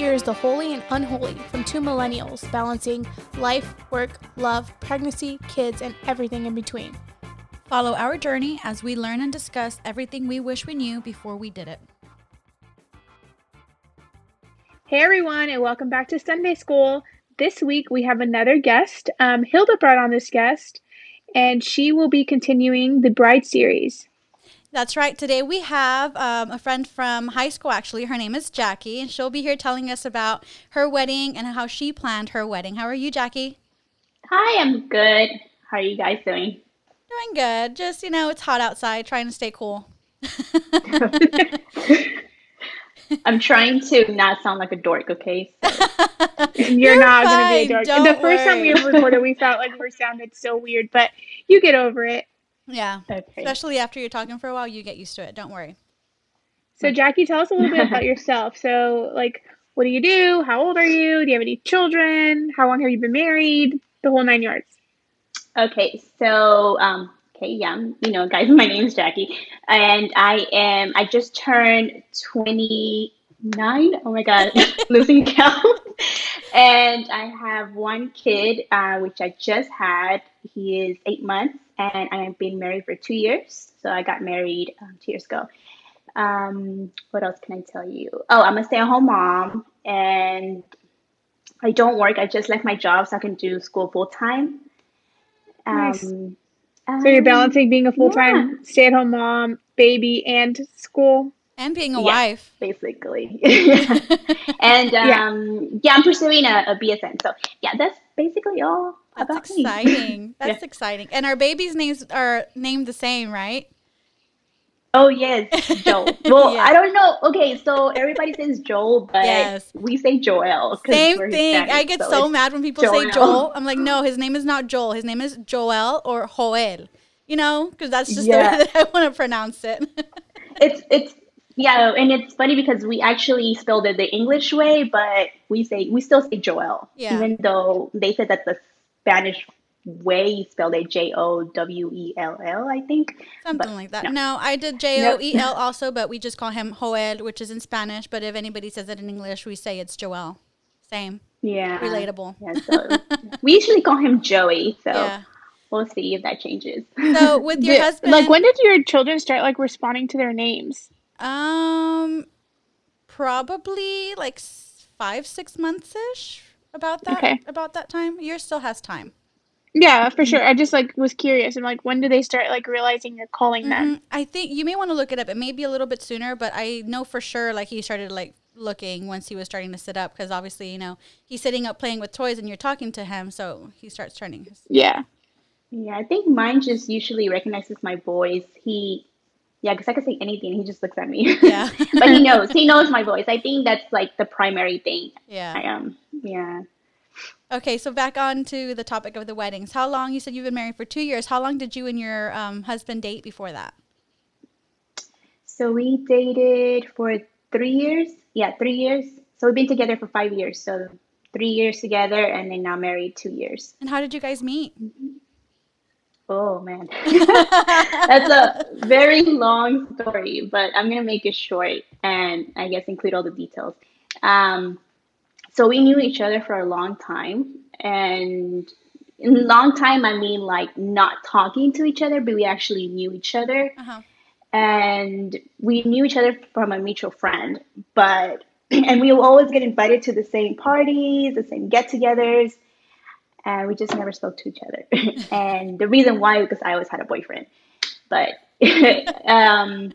Here is the holy and unholy from two millennials balancing life, work, love, pregnancy, kids, and everything in between. Follow our journey as we learn and discuss everything we wish we knew before we did it. Hey everyone, and welcome back to Sunday School. This week we have another guest. Um, Hilda brought on this guest, and she will be continuing the Bride series. That's right. Today we have um, a friend from high school, actually. Her name is Jackie, and she'll be here telling us about her wedding and how she planned her wedding. How are you, Jackie? Hi, I'm good. How are you guys doing? Doing good. Just, you know, it's hot outside, trying to stay cool. I'm trying to not sound like a dork, okay? So. You're, You're not going to be a dork. Don't the first worry. time we recorded, we felt like we sounded so weird, but you get over it. Yeah. Okay. Especially after you're talking for a while, you get used to it. Don't worry. So, Jackie, tell us a little bit about yourself. So, like, what do you do? How old are you? Do you have any children? How long have you been married? The whole nine yards. Okay. So, um, okay, yeah, you know, guys, my name is Jackie, and I am, I just turned 29. Oh my God, losing count. and I have one kid, uh, which I just had. He is eight months and I have been married for two years. So I got married um, two years ago. Um, what else can I tell you? Oh, I'm a stay at home mom and I don't work. I just left my job so I can do school full time. Nice. Um, so you're balancing being a full time yeah. stay at home mom, baby, and school? And being a yeah, wife. Basically. and um, yeah. yeah. I'm pursuing a, a BSN. So yeah, that's basically all. That's exciting. That's yeah. exciting. And our babies' names are named the same, right? Oh yes, Joel. Well, yeah. I don't know. Okay, so everybody says Joel, but yes. we say Joel. Same thing. I get so, so mad when people Joel. say Joel. I'm like, no, his name is not Joel. His name is Joel or Joel. You know, because that's just yeah. the way that I want to pronounce it. it's it's yeah, and it's funny because we actually spelled it the English way, but we say we still say Joel, yeah. even though they said that the Spanish way spelled it J O W E L L, I think. Something but like that. No. no, I did J O E L also, but we just call him Joel, which is in Spanish. But if anybody says it in English, we say it's Joel. Same. Yeah. Relatable. Yeah, so we usually call him Joey. So yeah. we'll see if that changes. So with your husband, like, when did your children start like responding to their names? Um, probably like five, six months ish about that okay. about that time. Yours still has time. Yeah, for sure. I just like was curious. I'm like, when do they start like realizing you're calling them? Mm-hmm. I think you may want to look it up. It may be a little bit sooner, but I know for sure like he started like looking once he was starting to sit up because obviously you know he's sitting up playing with toys and you're talking to him, so he starts turning. Yeah. Yeah, I think mine just usually recognizes my voice. He, yeah, because I can say anything, he just looks at me. Yeah. but he knows. He knows my voice. I think that's like the primary thing. Yeah. I am. Um, yeah. Okay, so back on to the topic of the weddings. How long, you said you've been married for two years. How long did you and your um, husband date before that? So we dated for three years. Yeah, three years. So we've been together for five years. So three years together and then now married two years. And how did you guys meet? Oh man, that's a very long story, but I'm gonna make it short and I guess include all the details. Um, so we knew each other for a long time and in long time i mean like not talking to each other but we actually knew each other uh-huh. and we knew each other from a mutual friend but and we will always get invited to the same parties the same get-togethers and we just never spoke to each other and the reason why because i always had a boyfriend but um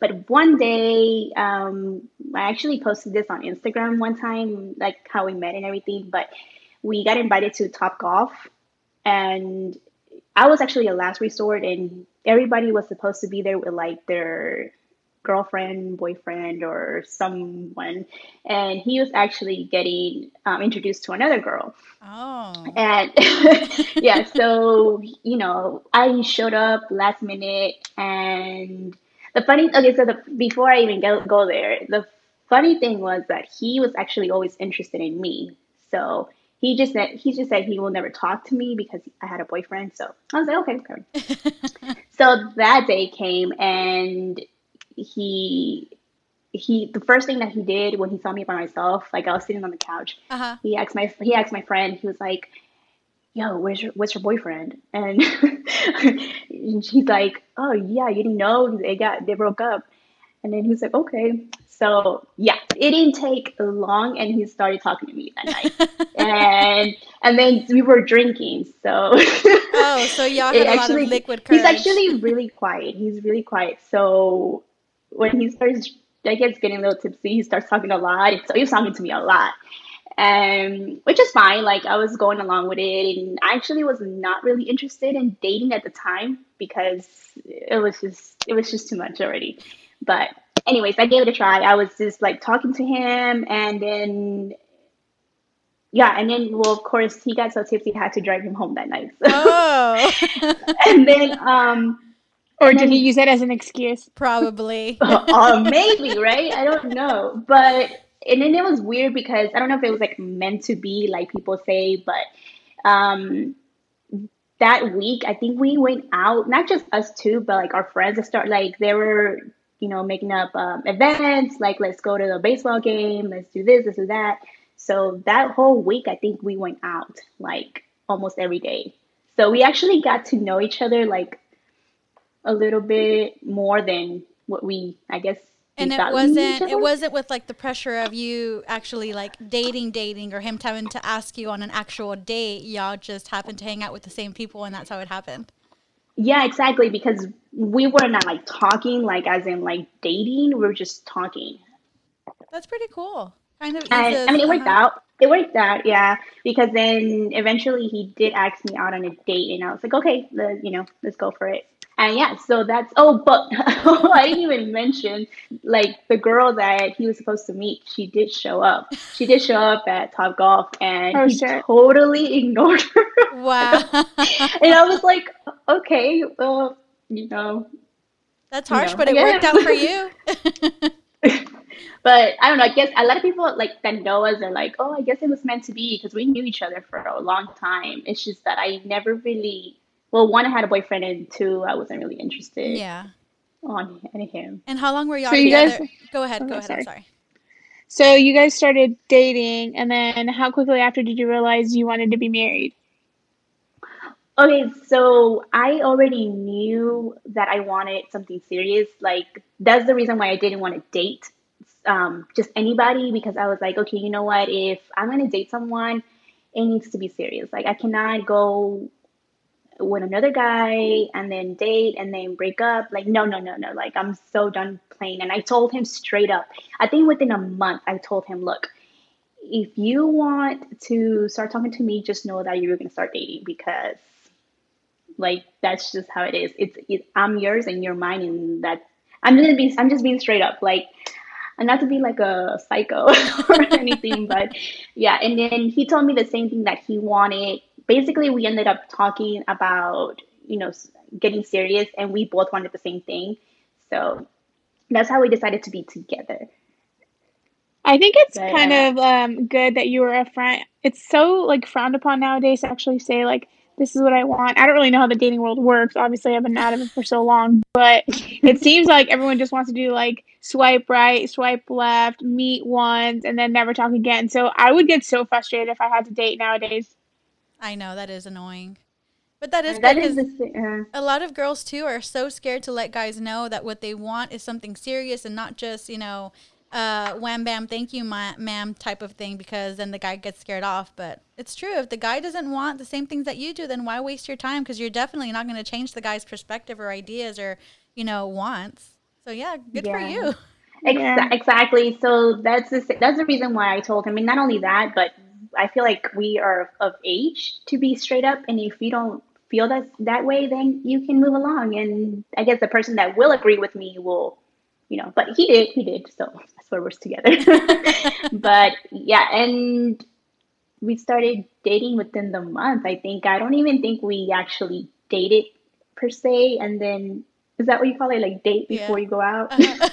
but one day, um, I actually posted this on Instagram one time, like how we met and everything. But we got invited to Top Golf, and I was actually a last resort, and everybody was supposed to be there with like their girlfriend, boyfriend, or someone, and he was actually getting um, introduced to another girl. Oh. And yeah, so you know, I showed up last minute and the funny okay so the before i even go, go there the funny thing was that he was actually always interested in me so he just said he just said he will never talk to me because i had a boyfriend so i was like okay okay so that day came and he he the first thing that he did when he saw me by myself, like I was sitting on the couch, Uh-huh. he asked my he asked my friend, he was like, "Yo, where's your what's your boyfriend?" And he's like, "Oh yeah, you didn't know they got they broke up." And then he was like, "Okay." So yeah, it didn't take long, and he started talking to me that night, and and then we were drinking. So oh, so y'all had a lot of liquid courage. he's actually really quiet. He's really quiet. So when he starts, I guess, getting a little tipsy, he starts talking a lot. So he was talking to me a lot, um, which is fine. Like I was going along with it, and I actually was not really interested in dating at the time because it was just it was just too much already. But anyways, I gave it a try. I was just like talking to him, and then yeah, and then well, of course, he got so tipsy, I had to drive him home that night. So. oh, and then um Or did he use it as an excuse? probably. uh, maybe right i don't know but and then it was weird because i don't know if it was like meant to be like people say but um that week i think we went out not just us two but like our friends that start like they were you know making up um, events like let's go to the baseball game let's do this let's do that so that whole week i think we went out like almost every day so we actually got to know each other like a little bit more than what we I guess and it thought we knew each wasn't it wasn't with like the pressure of you actually like dating dating or him having to ask you on an actual date y'all just happened to hang out with the same people and that's how it happened? Yeah exactly because we were not like talking like as in like dating we were just talking. That's pretty cool. Kind of and I mean it worked uh-huh. out it worked out yeah because then eventually he did ask me out on a date and I was like okay the, you know let's go for it and yeah so that's oh but I didn't even mention like the girl that he was supposed to meet she did show up she did show up at Top Golf and Oh, he shit. totally ignored her wow and I was like, okay, well, you know, that's You harsh know, but it worked out for you but I don't know. I guess a lot of people like that know us are like, oh, I guess it was meant to be because we knew each other for a long time. It's just that I never really, well, one, I had a boyfriend, and two, I wasn't really interested yeah on in him. and how long were y'all So you together guys- go ahead go Okay, ahead i'm sorry. sorry So you guys started dating, and then how quickly after did you realize you wanted to be married? Okay, so I already knew that I wanted something serious. Like that's the reason why I didn't want to date um, just anybody because I was like, okay, you know what? If I'm gonna date someone, it needs to be serious. Like I cannot go with another guy and then date and then break up. Like no, no, no, no. Like I'm so done playing. And I told him straight up. I think within a month, I told him, look, if you want to start talking to me, just know that you're gonna start dating because like that's just how it is. It's it, I'm yours and you're mine, and that I'm gonna be. I'm just being straight up, like, and not to be like a psycho or anything, but yeah. And then he told me the same thing that he wanted. Basically, we ended up talking about you know getting serious, and we both wanted the same thing. So that's how we decided to be together. I think it's But, kind uh, of um, good that you were a friend It's so like frowned upon nowadays to actually say like this is what I want. I don't really know how the dating world works. Obviously, I've been out of it for so long, but it seems like everyone just wants to do like swipe right, swipe left, meet once, and then never talk again. So I would get so frustrated if I had to date nowadays. I know that is annoying. But that is that good is 'cause the sa- uh, a lot of girls too are so scared to let guys know that what they want is something serious and not just you know uh, wham bam thank you ma- ma'am type of thing because then the guy gets scared off. But it's true if the guy doesn't want the same things that you do then why waste your time? Because you're definitely not going to change the guy's perspective or ideas or you know wants. So yeah good for you. Ex- Yeah. Exactly. So that's the that's the reason why I told him. I mean, not only that, but I feel like we are of age to be straight up, and if you don't feel that that way, then you can move along. And I guess the person that will agree with me will, you know. But he did, he did. So that's why we're together. but yeah, and we started dating within the month. I think I don't even think we actually dated per se, and then. Is that what you call it? Like date Yeah. before you go out? Uh-huh.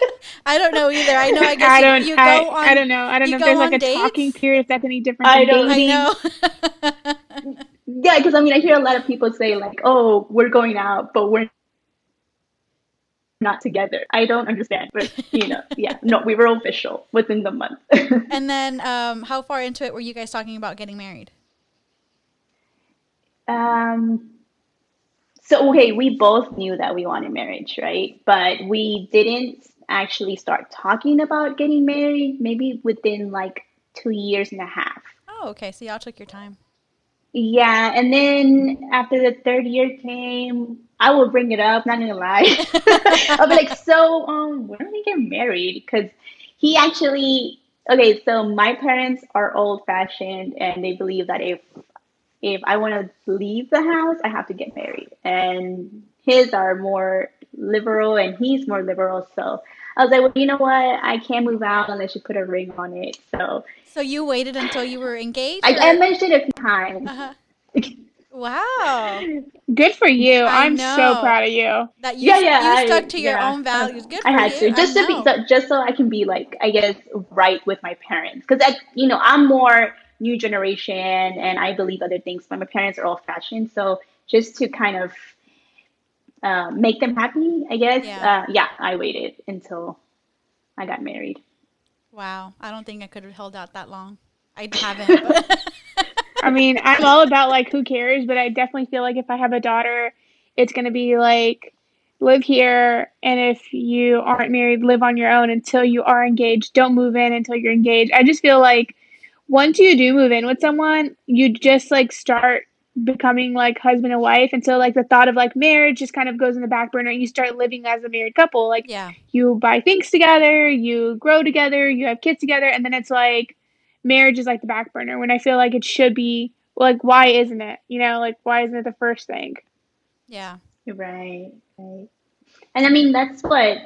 i don't know either i know i guess I you- don't. you, I, go on I don't know. I don't know if go there's like a dates? talking period. If that's any different. I than don't- i know Yeah, because I mean, I hear a lot of people say like, "Oh, we're going out, but we're not together. I don't understand, but you know, yeah, no, we were official within the month. And then, um, how far into it were you guys talking about getting married? um, so okay, we both knew that we wanted marriage, right? But we didn't actually start talking about getting married. Maybe within like two years and a half. Oh, okay. So y'all took your time. Yeah, and then after the third year came, I will bring it up, not gonna lie. I'll be like, so um, when are we getting married? Because he actually okay, so my parents are old fashioned and they believe that if if I want to leave the house, I have to get married. And his are more liberal and he's more liberal. So I was like, well, you know what? I can't move out unless you put a ring on it. So So you waited until you were engaged? I, I mentioned it a few times. uh-huh. Wow. Good for you. I I'm know. so proud of you. That you, Yeah, yeah, you I- stuck to your yeah. own values. Good for you. I had you. to just I to be so, just so I can be like I guess right with my parents because I you know I'm more new generation and I believe other things but my parents are old fashioned so just to kind of uh, make them happy I guess Yeah. uh, yeah I waited until I got married Wow. I don't think I could have held out that long. I haven't. But I mean, I'm all about like who cares, but I definitely feel like if I have a daughter, it's gonna be like live here, and if you aren't married, live on your own until you are engaged. Don't move in until you're engaged. I just feel like once you do move in with someone, you just like start becoming like husband and wife, and so like the thought of like marriage just kind of goes in the back burner. and You start living as a married couple, like yeah. you buy things together, you grow together, you have kids together, and then it's like marriage is like the back burner when I feel like it should be like why isn't it? You know, like why isn't it the first thing? Yeah. right right and I mean that's what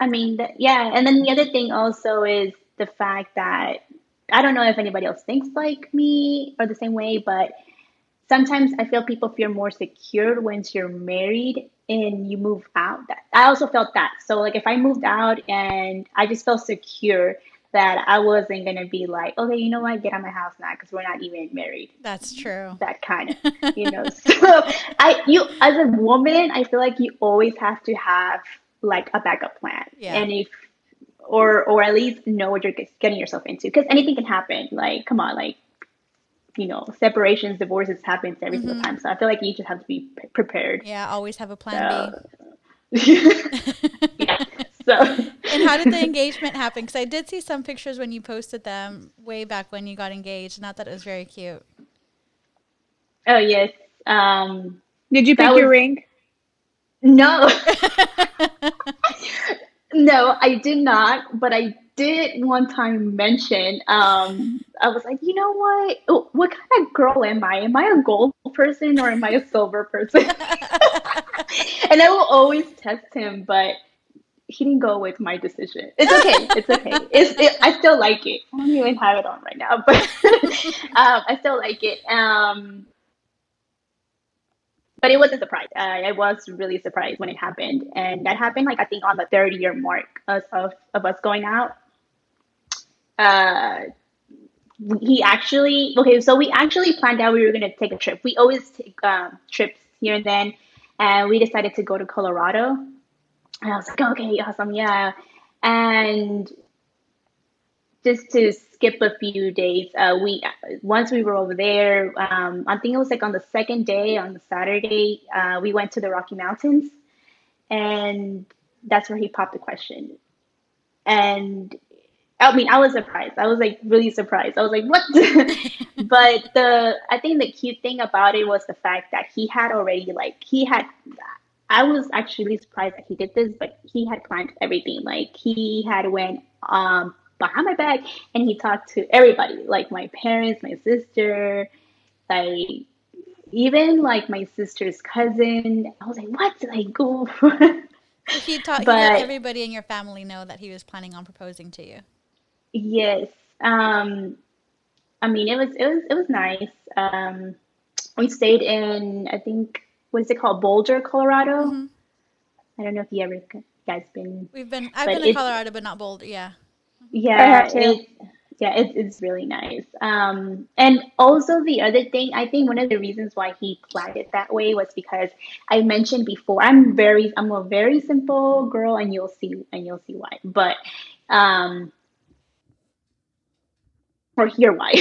I mean that, yeah and then the other thing also is the fact that I don't know if anybody else thinks like me or the same way but sometimes I feel people feel more secure once you're married and you move out. I also felt that. So like if I moved out and I just felt secure that I wasn't gonna be like, okay, you know what, get out of my house now because we're not even married. That's true. That kind of, you know. So I, you as a woman, I feel like you always have to have like a backup plan, Yeah. and if or or at least know what you're getting yourself into because anything can happen. Like, come on, like you know, separations, divorces happens every single Mhm. time. So I feel like you just have to be p- prepared. Yeah. Always have a plan So, B. yeah. So And how did the engagement happen? Because I did see some pictures when you posted them way back when you got engaged, and I thought it was very cute. Oh yes. Um, Did you pick That your ring? no, no, I did not. But I did one time mention. Um, I was like, you know what? Oh, What kind of girl am I? Am I a gold person or am I a silver person? and I will always test him, but he didn't go with my decision. It's okay. It's okay. It's, it, I still like it. I don't even have it on right now, but um, I still like it. Um, but it was a surprise. Uh, I was really surprised when it happened, and that happened like I think on the third year mark of of, us going out. Uh, he actually okay, so we actually planned out we were gonna take a trip. We always take um, trips here and then, and we decided to go to Colorado. And I was like, okay, awesome, yeah. And just to skip a few days, uh, we once we were over there, um, I think it was like on the second day, on the Saturday, uh, we went to the Rocky Mountains, and that's where he popped the question. And I mean, I was surprised. I was like really surprised. I was like, what? but the I think the cute thing about it was the fact that he had already like he had. I was actually surprised that he did this, but he had planned everything. Like he had went um behind my back and he talked to everybody, like my parents, my sister, like even like my sister's cousin. I was like, what? Like, go. he taught he But- let everybody in your family know that he was planning on proposing to you. Yes. Um, I mean, it was it was it was nice. Um, we stayed in I think what is it called, Boulder, Colorado. Mhm. I don't know if you ever guys been. We've been I've been to Colorado, but not Boulder. Yeah. Yeah, it, yeah, it's it's really nice. Um, and also the other thing, I think one of the reasons why he planned it that way was because I mentioned before, I'm very, I'm a very simple girl, and you'll see, and you'll see why. But um, or hear why.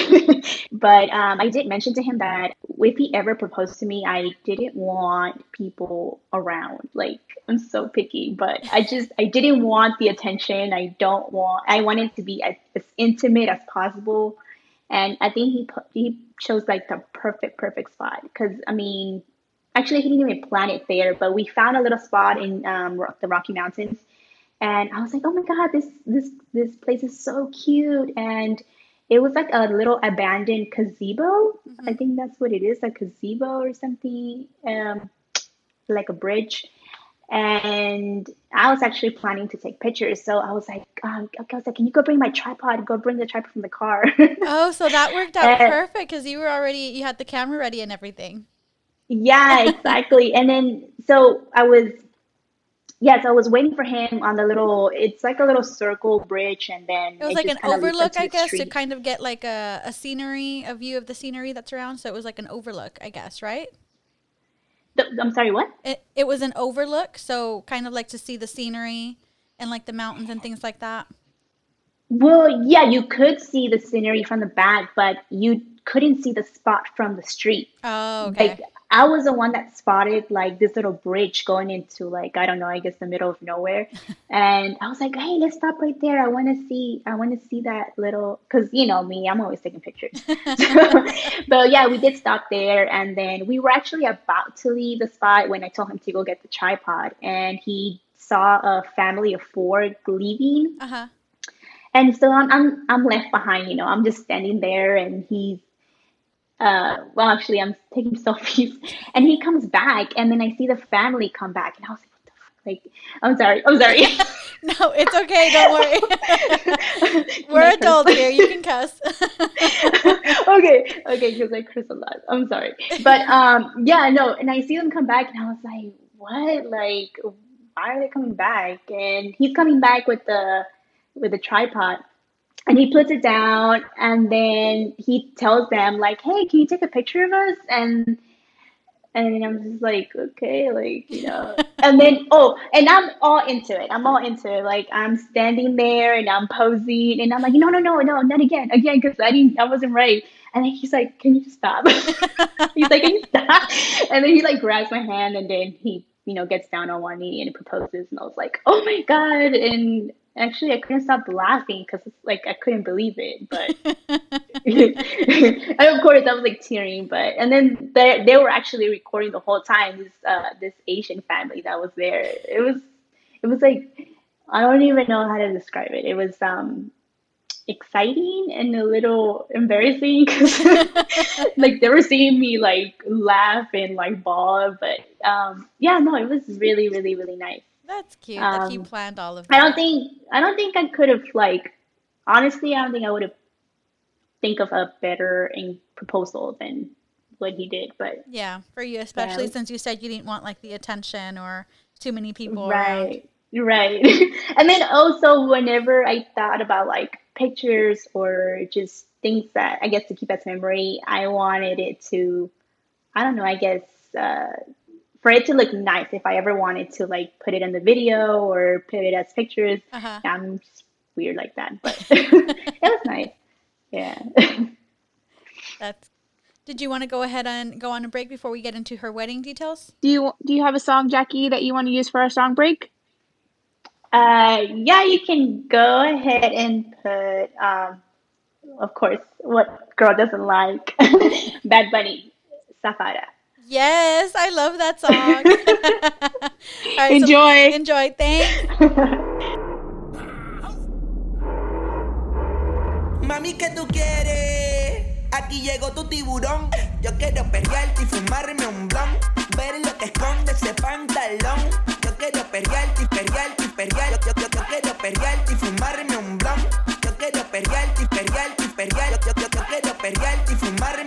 but um, I did mention to him that if he ever proposed to me, I didn't want people around. Like I'm so picky, but I just I didn't want the attention. I don't want. I wanted to be as, as intimate as possible, and I think he he chose like the perfect perfect spot because I mean. Actually, he didn't even plan it there, but we found a little spot in um, the Rocky Mountains, and I was like, "Oh my God, this this this place is so cute!" And it was like a little abandoned gazebo. Mm-hmm. I think that's what it is, a gazebo or something, um, like a bridge. And I was actually planning to take pictures, so I was like, um, I was like, can you go bring my tripod? Go bring the tripod from the car. oh, so that worked out and, perfect because you were already you had the camera ready and everything. Yeah, exactly. and then so I was yes, I was waiting for him on the little. It's like a little circle bridge, and then it was it like an overlook, I guess, to kind of get like a, a scenery, a view of the scenery that's around. So it was like an overlook, I guess, right? The, I'm sorry, what? It it was an overlook, so kind of like to see the scenery and like the mountains and things like that. Well, yeah, you could see the scenery from the back, but you couldn't see the spot from the street. Oh, okay. Like, I was the one that spotted like this little bridge going into like I don't know, I guess the middle of nowhere, and I was like, hey, let's stop right there. I want to see, I want to see that little, cause you know me, I'm always taking pictures. but yeah, we did stop there, and then we were actually about to leave the spot when I told him to go get the tripod, and he saw a family of four leaving. Uh-huh. And so I'm, I'm I'm left behind, you know. I'm just standing there, and he's uh, well, actually, I'm taking selfies, and he comes back, and then I see the family come back, and I was like, what the fuck? Like, I'm sorry, I'm sorry. no, it's okay, don't worry. We're adults here, you can cuss. okay, okay, because I curse a lot. I'm sorry, but um, yeah, no, and I see them come back, and I was like, what? Like, why are they coming back? And he's coming back with the with the tripod and he puts it down and then he tells them like hey can you take a picture of us? And and i'm just like okay like you know. And then oh and i'm all into it. I'm all into it. Like i'm standing there and i'm posing and i'm like no no no no not again again because i didn't i wasn't right and then he's like can you just stop? He's like can you stop? And then he like grabs my hand and then he you know gets down on one knee and proposes and i was like oh my god and actually I couldn't stop laughing because it's like I couldn't believe it. But and of course I was like tearing. But and then they they were actually recording the whole time. This uh this Asian family that was there. It was it was like I don't even know how to describe it. It was um exciting and a little embarrassing because like they were seeing me like laugh and like bawl but um yeah no it was really really really nice that's cute um, that he planned all of that. I don't think I don't think I could have like honestly I don't think I would have think of a better in proposal than what he did. But yeah, for you especially yeah. since you said you didn't want like the attention or too many people right. Around. Right. and then also whenever I thought about like pictures or just things that I guess to keep as memory, I wanted it to I don't know, I guess uh, for it to look nice if I ever wanted to like put it in the video or put it as pictures. Uh-huh. I'm weird like that, but it was nice. Yeah. That's. Did you want to go ahead and go on a break before we get into her wedding details? Do you do you have a song, Jackie, that you want to use for our song break? Uh, yeah, you can go ahead and put, um, of course, what girl doesn't like Bad Bunny, Safaera. Yes, I love that song. right, enjoy. So enjoy. Thanks. Mami, ¿qué tú quieres? Aquí llegó tu tiburón. Yo quiero perrearte y fumarme un blon. Ver lo que esconde ese pantalón. Yo quiero perrearte y perrearte y perrearte. Yo, yo, yo, quiero perrearte y fumarme un blon. Yo quiero perrearte y perrearte y perrearte. Yo, yo, yo quiero perrearte y fumarme un blon.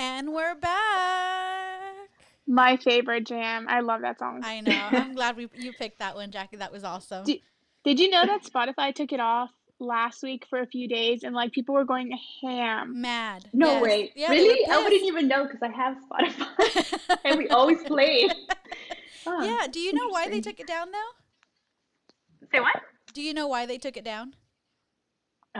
And we're back. My favorite jam. I love that song. I know. I'm glad we you picked that one, Jackie. That was awesome. Did, did you know that Spotify took it off last week for a few days, and like people were going ham. Mad. No Yes. way. Yeah, really? I wouldn't even know because I have Spotify and we always play. Yeah. Do you know why they took it down though? Say what? Do you know why they took it down?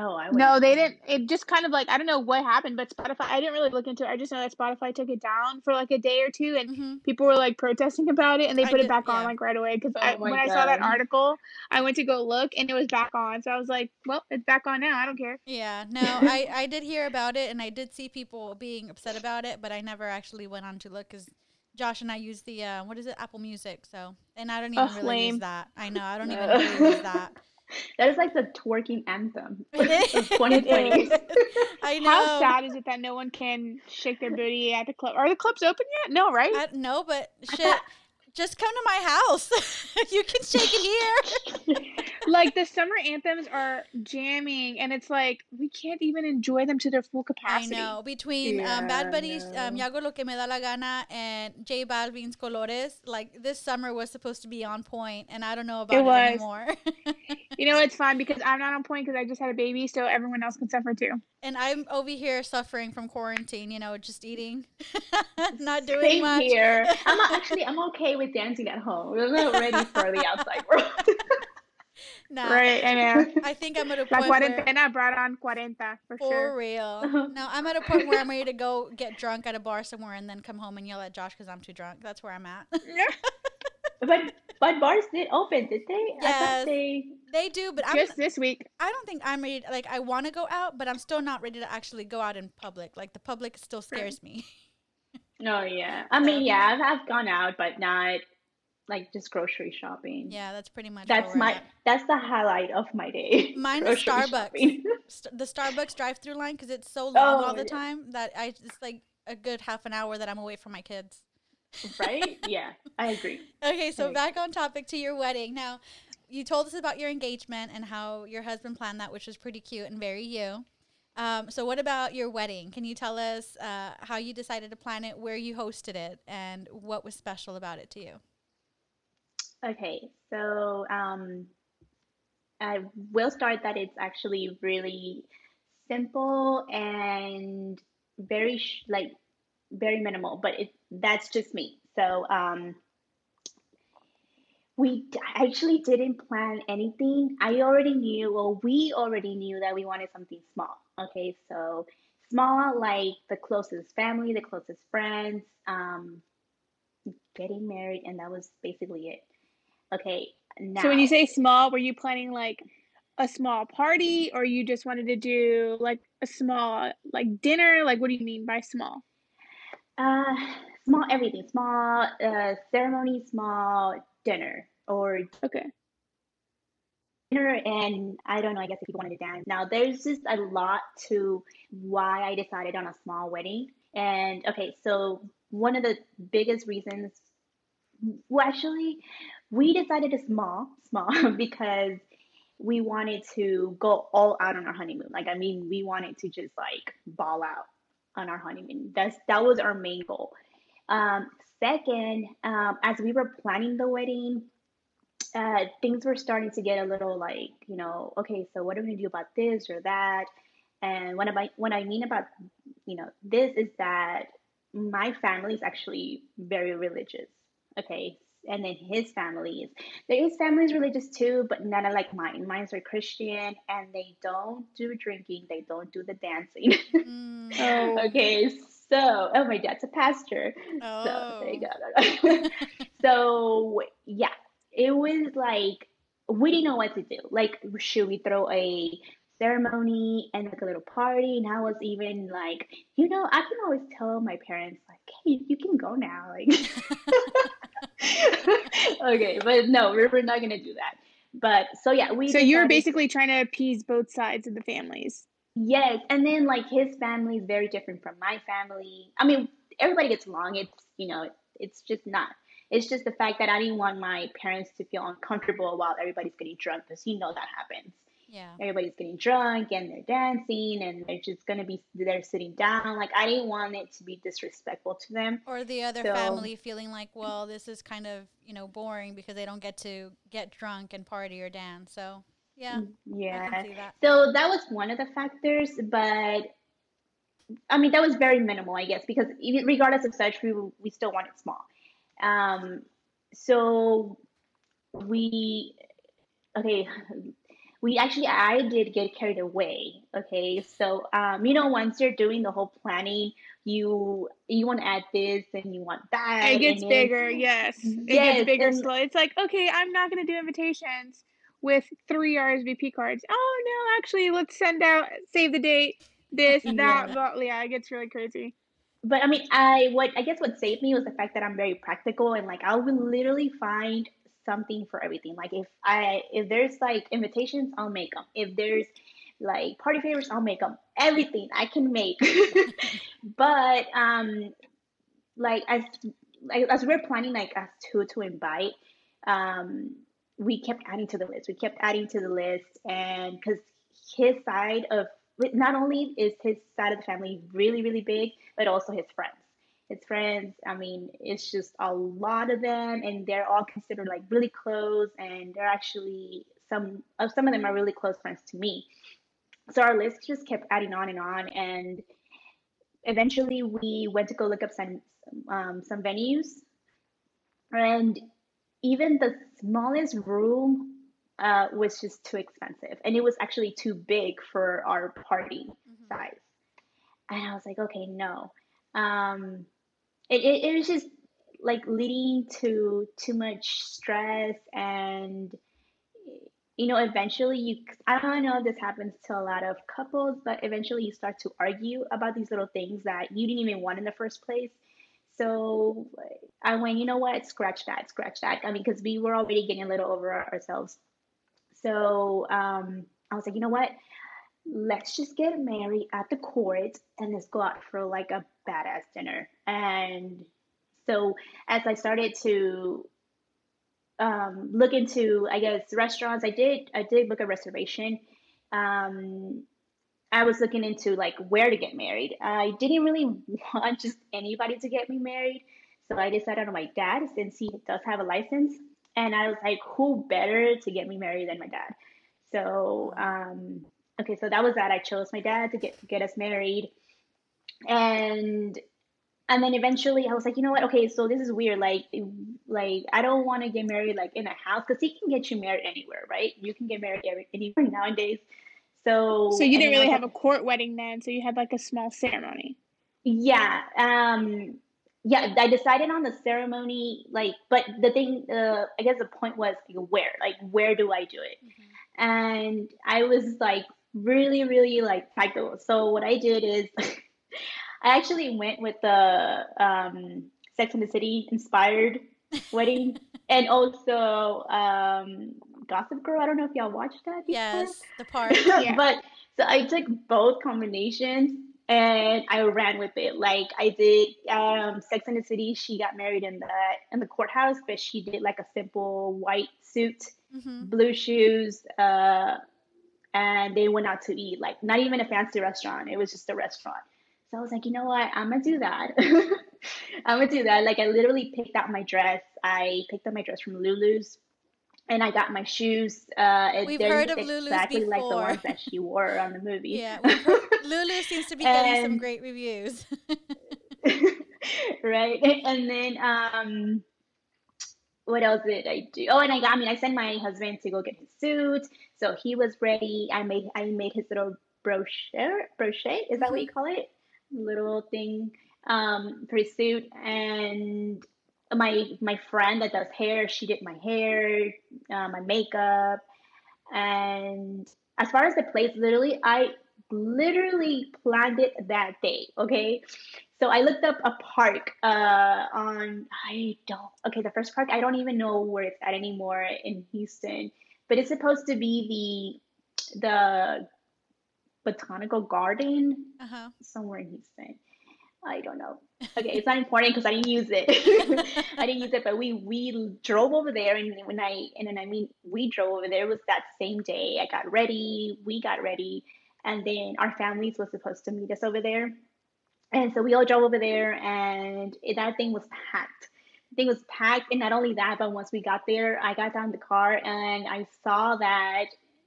Oh, I No, they didn't. It just kind of like I don't know what happened, but Spotify. I didn't really look into it. I just know that Spotify took it down for like a day or two, and Mhm. people were like protesting about it, and they put did- it back on like right away. Because Oh when I saw that article, I went to go look, and it was back on. So I was like, "Well, it's back on now. I don't care." Yeah, no, I, I did hear about it and I did see people being upset about it, but I never actually went on to look because Josh and I use the, uh, what is it, Apple Music. So, and I don't even Ugh, really lame. use that. I know, I don't even really use that. That is like the twerking anthem of It is. 2020. I know. How sad is it that no one can shake their booty at the club? Are the clubs open yet? No, right? I, no, but shit, thought- just come to my house. you can shake it here. like the summer anthems are jamming, and it's like we can't even enjoy them to their full I capacity. know. Between um, Bad Yeah, Bunny's no. um, Yo Hago Lo Que Me Da La Gana and J Balvin's Colores, like this summer was supposed to be on point, and I don't know about It it, anymore. You know, it's fine because I'm not on point because I just had a baby, so everyone else can suffer too. and I'm over here suffering from quarantine, you know, just eating, not doing Same much. here. I'm actually I'm okay with dancing at home. We're not ready for the outside world. Nah, Right, I know. I think I'm at a La point where, cuarentena brought on cuarenta for, for sure. For real. No, I'm at a point where I'm ready to go get drunk at a bar somewhere and then come home and yell at Josh because I'm too drunk. That's where I'm at. but but bars did open, did they? I Yes. thought they they do, but I'm, Just this week. I don't think I'm ready. Like I want to go out, but I'm still not ready to actually go out in public. Like the public still scares me. Oh yeah. I mean yeah, I've, I've gone out but not like just grocery shopping. Yeah, that's pretty much. That's my at. that's the highlight of my day. Mine is Starbucks. St- the Starbucks drive-through line because it's so long Oh, all the yeah. time that I it's like a good half an hour that I'm away from my kids. right? Yeah, I agree. Okay, so back on topic to your wedding. Now, you told us about your engagement and how your husband planned that, which was pretty cute and very you. Um, so, what about your wedding? Can you tell us uh, how you decided to plan it, where you hosted it, and what was special about it to you? Okay, so um, I will start that it's actually really simple and very sh- like very minimal, but it that's just me. So um, we d- actually didn't plan anything. I already knew, well, we already knew that we wanted something small. Okay, so small like the closest family, the closest friends, um, getting married, and that was basically it. Okay, now. So when you say small, were you planning like a small party, or you just wanted to do like a small like dinner? Like, what do you mean by small? uh, small everything, small uh, ceremony, small dinner, or Okay. dinner, and I don't know. I guess if people wanted to dance. Now, there's just a lot to why I decided on a small wedding. And okay, so one of the biggest reasons, well, actually, we decided to small, small because we wanted to go all out on our honeymoon. Like, I mean, we wanted to just like ball out on our honeymoon. That's that was our main goal. Um, second, um, as we were planning the wedding, uh, things were starting to get a little like, you know, okay, so what are we gonna do about this or that? And what I what I mean about, you know, this is that my family is actually very religious. Okay, and then his family is his family is religious too, but none not like mine. Mine's are Christian, and they don't do drinking. They don't do the dancing. Mm, Oh. okay, so oh, my dad's a pastor. So Oh. there you oh. go. so yeah, it was like we didn't know what to do. Like, should we throw a ceremony and like a little party? And I was even like, you know, I can always tell my parents like, hey, you can go now. Like, okay, but no, we're, we're not gonna do that. But so yeah, we. So you're basically trying to appease both sides of the families. Yes, and then like his family is very different from my family. I mean, everybody gets along. It's you know, it's just not. It's just the fact that I didn't want my parents to feel uncomfortable while everybody's getting drunk because you know that happens. yeah. Everybody's getting drunk and they're dancing and they're just gonna be they're sitting down. Like I didn't want it to be disrespectful to them. Or the other So- family feeling like, well, this is kind of you know boring because they don't get to get drunk and party or dance. So Yeah. Yeah. can see that. So that was one of the factors, but I mean that was very minimal, I guess, because even regardless of such, we we still want it small. Um, so we okay. We actually, I did get carried away. Okay, so um, you know, once you're doing the whole planning, you you want to add this and you want that. It gets bigger, yes. It Yes, gets bigger and- slow. It's like, okay, I'm not going to do invitations with three RSVP cards. Oh, no, actually, let's send out, save the date, this, that, Yeah. blah. Yeah, it gets really crazy. But I mean, I what I guess what saved me was the fact that I'm very practical and like I will literally find something for everything. Like if I if there's like invitations, I'll make them. If there's like party favors, I'll make them. Everything I can make. but um, like as like as we're planning like as to to invite, um, we kept adding to the list. We kept adding to the list, and because his side of not only is his side of the family really really big, but also his friends. His friends, I mean, it's just a lot of them, and they're all considered like really close, and they're actually some of some of them are really close friends to me. So our list just kept adding on and on, and eventually we went to go look up some um, some venues, and even the smallest room uh, was just too expensive, and it was actually too big for our party size. And I was like, okay, no. Um, it, it, it was just like leading to too much stress and you know eventually you i don't know if this happens to a lot of couples but eventually you start to argue about these little things that you didn't even want in the first place so i went you know what? Scratch that scratch that. I mean because we were already getting a little over ourselves. So um, i was like you know what? Let's just get married at the court and let's go out for like a badass dinner. And so as i started to um, look into i guess restaurants i did i did book a reservation um, i was looking into like where to get married i didn't really want just anybody to get me married so i decided on my dad since he does have a license and i was like who better to get me married than my dad so um, okay so that was that i chose my dad to get get us married and and then eventually I was like, you know what? Okay, so this is weird. Like, like I don't want to get married like in a house because he can get you married anywhere, right? You can get married every, anywhere nowadays. So, So you didn't really have a court wedding then, so you had like a small ceremony. yeah, um, yeah. I decided on the ceremony, like, but the thing, uh, I guess the point was like, where, like, where do I do it? And I was like really, really like practical. So what I did is. I actually went with the um, Sex and the City inspired wedding, and also um, Gossip Girl. I don't know if y'all watched that. Before. Yes, the part. Yeah. but so I took both combinations and I ran with it. Like I did um, Sex and the City. She got married in the in the courthouse, but she did like a simple white suit, hmm blue shoes. Uh, and they went out to eat, like not even a fancy restaurant. It was just a restaurant. So I was like, you know what? I'm gonna do that. I'm gonna do that. Like I literally picked out my dress. I picked up my dress from Lulu's, and I got my shoes. Uh, We've heard of Lulu's exactly like the ones that she wore on the movie. Yeah, heard, Lulu seems to be getting some great reviews. right. And then um, what else did I do? Oh, and I got. I mean, I sent my husband to go get his suit, so he was ready. I made I made his little brochure. Brochure is that what you call it? Little thing um, for his suit, and my my friend that does hair, she did my hair, uh, my makeup, and as far as the place, literally, I literally planned it that day. Okay, so I looked up a park uh, on I don't okay the first park I don't even know where it's at anymore in Houston, but it's supposed to be the the botanical garden Uh huh. somewhere in Houston. I don't know. Okay, it's not important because I didn't use it. I didn't use it, but we we drove over there, and when I and then I mean we drove over there it was that same day. I got ready, we got ready, and then our families was supposed to meet us over there, and so we all drove over there, and it, that thing was packed. The thing was packed, and not only that, but once we got there, I got down the car and I saw that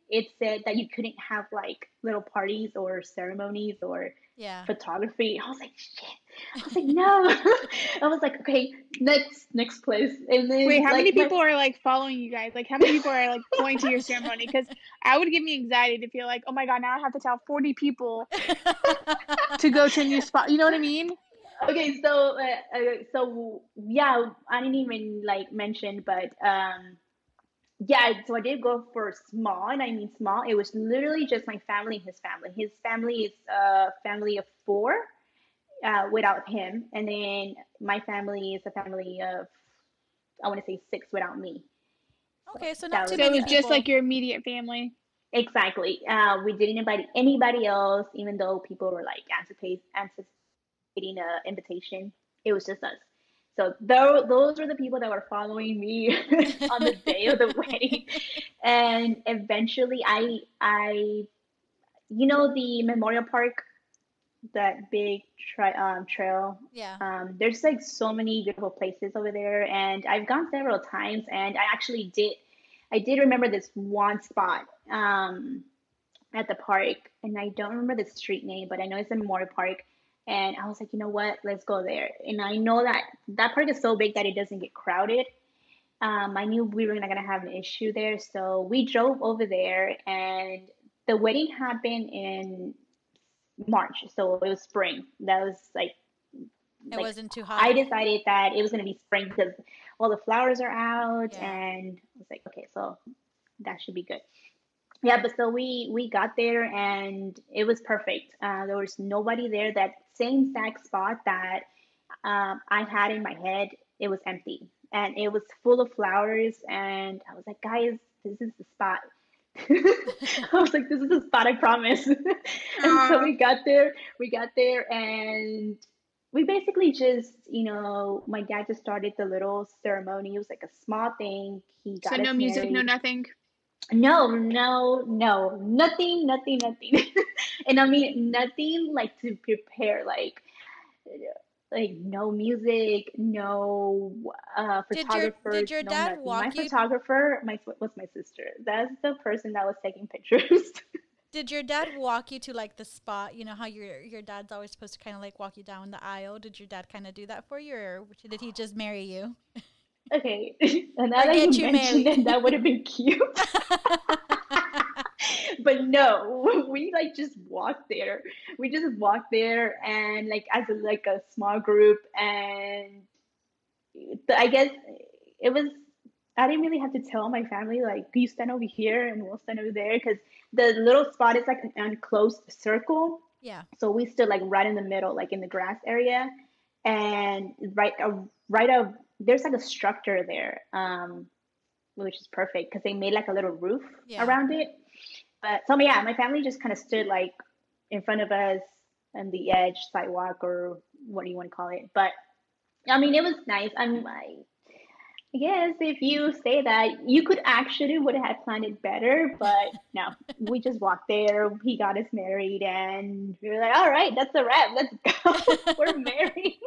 it said that you couldn't have like little parties or ceremonies or Yeah. photography. I was like, shit. I was like, no. I was like, okay, next next place. And then Wait, how like, many my- people are like following you guys? Like, how many people are like going to your ceremony? Because I would give me anxiety to feel like, oh my god, now I have to tell forty people to go to a new spot. You know what I mean? Okay, so uh, uh, so yeah, I didn't even like mention, but um, yeah, so I did go for small, and I mean small. It was literally just my family and his family. His family is a family of four, uh, without him, and then my family is a family of I want to say six without me. okay, so That not was- too So it many was just like your immediate family. Exactly. Uh, we didn't invite anybody else, even though people were like anticipating an invitation. It was just us. So tho- those were the people that were following me on the day of the wedding, and eventually, I, I, you know, the Memorial Park, that big tri- um, trail. yeah. Um, there's like so many beautiful places over there, and I've gone several times, and I actually did, I did remember this one spot um, at the park, and I don't remember the street name, but I know it's in Memorial Park, and I was like, you know what, let's go there, and I know that that park is so big that it doesn't get crowded. Um, I knew we were not gonna have an issue there, so we drove over there, and the wedding happened in March, so it was spring. That was like It like, wasn't too hot. I decided that it was going to be spring because all the flowers are out, Yeah. and I was like, okay, so that should be good. Yeah, but so we we got there and it was perfect. Uh, there was nobody there. That same exact spot that um, I had in my head, it was empty and it was full of flowers. And I was like, guys, this is the spot. I was like, this is the spot, I promise. and so we got there. We got there and we basically just, you know, my dad just started the little ceremony. It was like a small thing. He got So no us music, no nothing. No, no, no, nothing, nothing, nothing. and I mean nothing like to prepare, like like no music, no uh, Did your- did your no dad nothing. walk My you- photographer, my was my sister. That's the person that was taking pictures. Did your dad walk you to like the spot? You know how your your dad's always supposed to kind of like walk you down the aisle. Did your dad kind of do that for you, or did he just marry you? okay, and now that you you mentioned it, that would have been cute. but no, we like just walked there. We just walked there and like as a, like a small group, and I guess it was. I didn't really have to tell my family like you stand over here and we'll stand over there because the little spot is like an enclosed circle. Yeah. So we stood like right in the middle, like in the grass area, and right, uh, right of there's like a structure there, um, which is perfect because they made like a little roof Yeah. around it. But so yeah, my family just kind of stood like in front of us on the edge sidewalk or what do you want to call it. But I mean, it was nice. I'm I guess if you say that, you could actually would have planned it better, but no, we just walked there. He got us married, and we were like, "All right, that's a wrap. Let's go. we're married."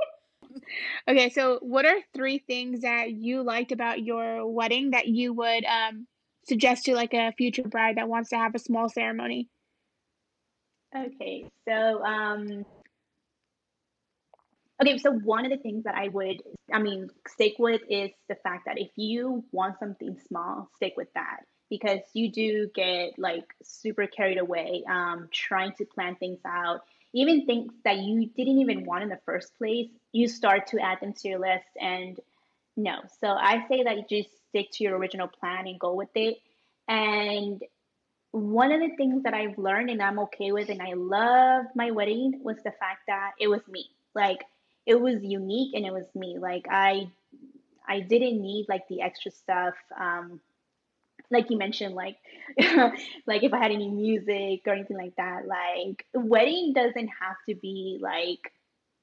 Okay, so what are three things that you liked about your wedding that you would um, suggest to like a future bride that wants to have a small ceremony? Okay, so um, okay, so one of the things that I would, I mean, stick with is the fact that if you want something small, stick with that because you do get like super carried away um, trying to plan things out. Even things that you didn't even want in the first place, you start to add them to your list and no. So I say that you just stick to your original plan and go with it. And one of the things that I've learned and I'm okay with and I love my wedding was the fact that it was me. Like it was unique and it was me. Like I I didn't need like the extra stuff. Um like you mentioned, like like if I had any music or anything like that. Like wedding doesn't have to be like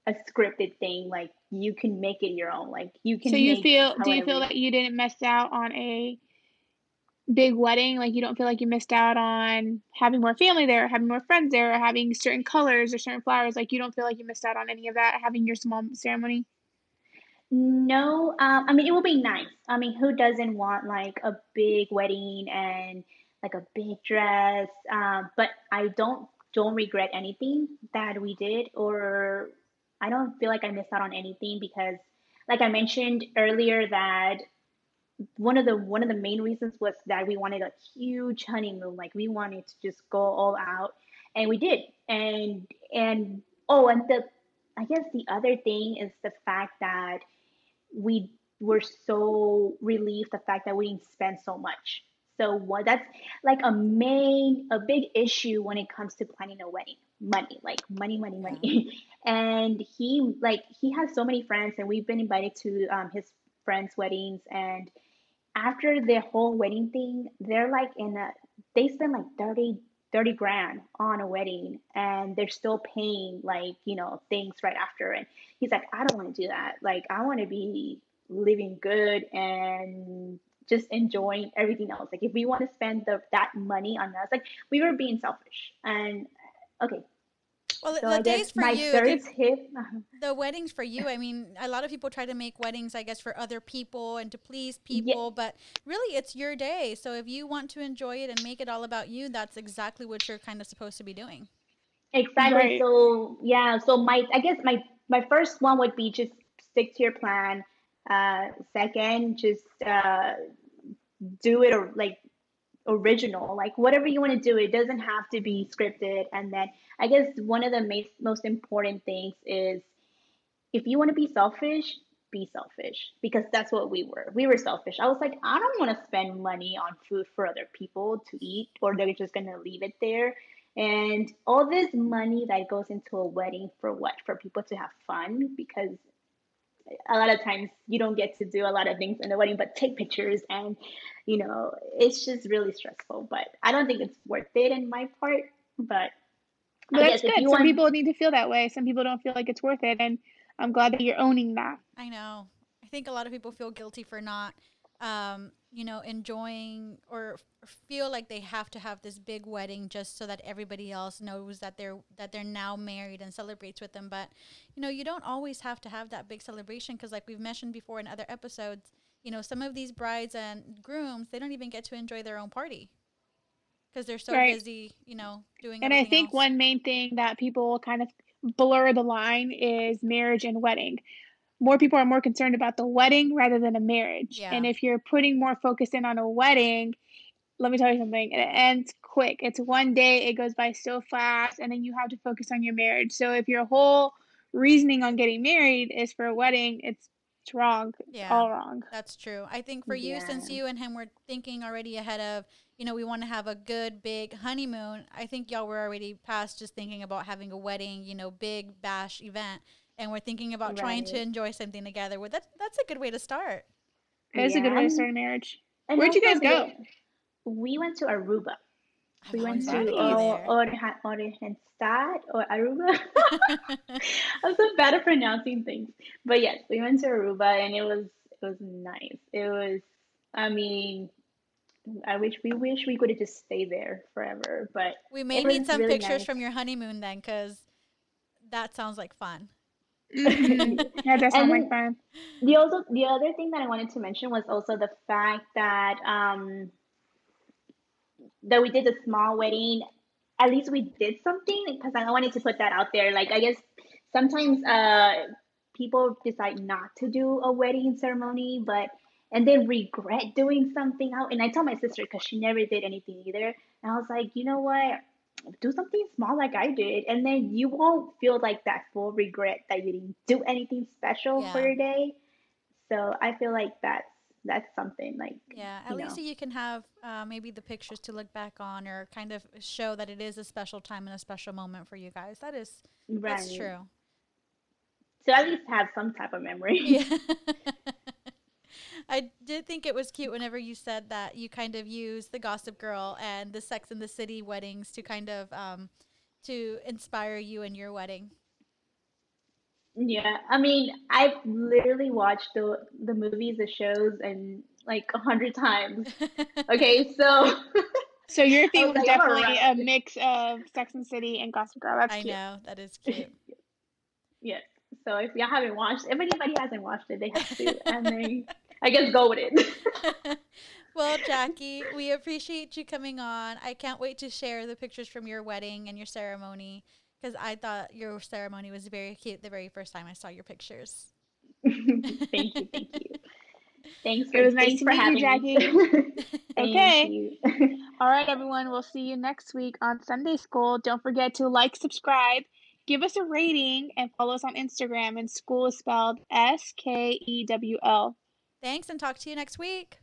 a scripted thing. Like you can make it your own. Like you can So you feel do you feel that you didn't miss out on a big wedding? Like you don't feel like you missed out on having more family there, having more friends there, or having certain colors or certain flowers? Like you don't feel like you missed out on any of that having your small ceremony? No, um, I mean it will be nice. I mean, who doesn't want like a big wedding and like a big dress. Um, but I don't don't regret anything that we did, or I don't feel like I missed out on anything because, like I mentioned earlier, that one of the one of the main reasons was that we wanted a huge honeymoon. Like we wanted to just go all out, and we did. And and oh, and the I guess the other thing is the fact that we were so relieved the fact that we didn't spend so much. So what that's like a main a big issue when it comes to planning a wedding. Money, like money, money, money. and he like he has so many friends and we've been invited to um, his friends' weddings and after the whole wedding thing, they're like in a they spend like 30 30 grand on a wedding and they're still paying like you know things right after. And he's like i don't want to do that. Like i want to be living good and just enjoying everything else. Like if we want to spend the, that money on us like we were being selfish. And okay Well, so the i days for my you, third the, the weddings for you. I mean, a lot of people try to make weddings, I guess, for other people and to please people, but really, it's your day. So if you want to enjoy it and make it all about you, that's exactly what you're kind of supposed to be doing. Exactly. Right. So yeah, so my I guess my my first one would be just stick to your plan. Uh, second, just uh, do it or like original, like whatever you want to do. It doesn't have to be scripted. And then I guess one of the most most important things is if you want to be selfish, be selfish because that's what we were. We were selfish. I was like, I don't want to spend money on food for other people to eat or they're just going to leave it there. And all this money that goes into a wedding for what? For people to have fun because a lot of times you don't get to do a lot of things in the wedding but take pictures and you know it's just really stressful but i don't think it's worth it in my part but that's good. Some want- people need to feel that way. Some people don't feel like it's worth it, and I'm glad that you're owning that. I know. I think a lot of people feel guilty for not, um, you know, enjoying or feel like they have to have this big wedding just so that everybody else knows that they're that they're now married and celebrates with them. But you know, you don't always have to have that big celebration because, like we've mentioned before in other episodes, you know, some of these brides and grooms they don't even get to enjoy their own party because they're so Right. busy, you know, doing. And I think else. one main thing that people kind of blur the line is marriage and wedding. More people are more concerned about the wedding rather than a marriage. Yeah. And if you're putting more focus in on a wedding, let me tell you something, it ends quick. It's one day, it goes by so fast, and then you have to focus on your marriage. So if your whole reasoning on getting married is for a wedding, it's, it's wrong. Yeah. all wrong. That's true. I think for you, since you and him were thinking already ahead of, you know, we want to have a good big honeymoon. I think y'all were already past just thinking about having a wedding, you know, big bash event, and we're thinking about trying to enjoy something together. Well, that's that's a good way to start. It is a good way to start a marriage. And Where'd you guys go? we went to aruba I've we went to wanted to go uh, there. Orha- Orenstad or Aruba. I'm so bad at pronouncing things, but yes, we went to Aruba and it was it was nice. It was, I mean, I wish we wish we could have just stayed there forever, but we may need some really pictures nice. from your honeymoon then, because that sounds like fun. Yeah, that does sound And- like fun. The also the other thing that I wanted to mention was also the fact that um that we did a small wedding. At least we did something because I wanted to put that out there. Like I guess sometimes uh people decide not to do a wedding ceremony, but and then regret doing something out. And I told my sister because she never did anything either. And I was like, you know what? Do something small like I did, and then you won't feel like that full regret that you didn't do anything special for Yeah. your day. So I feel like that's that's something like Yeah, at least know. you can have uh, maybe the pictures to look back on, or kind of show that it is a special time and a special moment for you guys. That is that's true. So at least have some type of memory. Yeah. I did think it was cute whenever you said that you kind of used the Gossip Girl and the Sex and the City weddings to kind of um, to inspire you in your wedding. Yeah, I mean, I've literally watched the the movies, the shows, and like a hundred times. Okay, so So your thing was was like, definitely alright. a mix of Sex and the City and Gossip Girl. That's I cute. know that is cute. yes. So if y'all haven't watched, if anybody hasn't watched it, they have to, and they, I guess, go with it. Well, Jackie, we appreciate you coming on. I can't wait to share the pictures from your wedding and your ceremony because I thought your ceremony was very cute the very first time I saw your pictures. thank you, thank you. Thanks. For, It was nice to meet you, Jackie. Okay. you. All right, everyone. We'll see you next week on Sunday School. Don't forget to like, subscribe, give us a rating, and follow us on Instagram. And school is spelled S K E W L. Thanks and talk to you next week.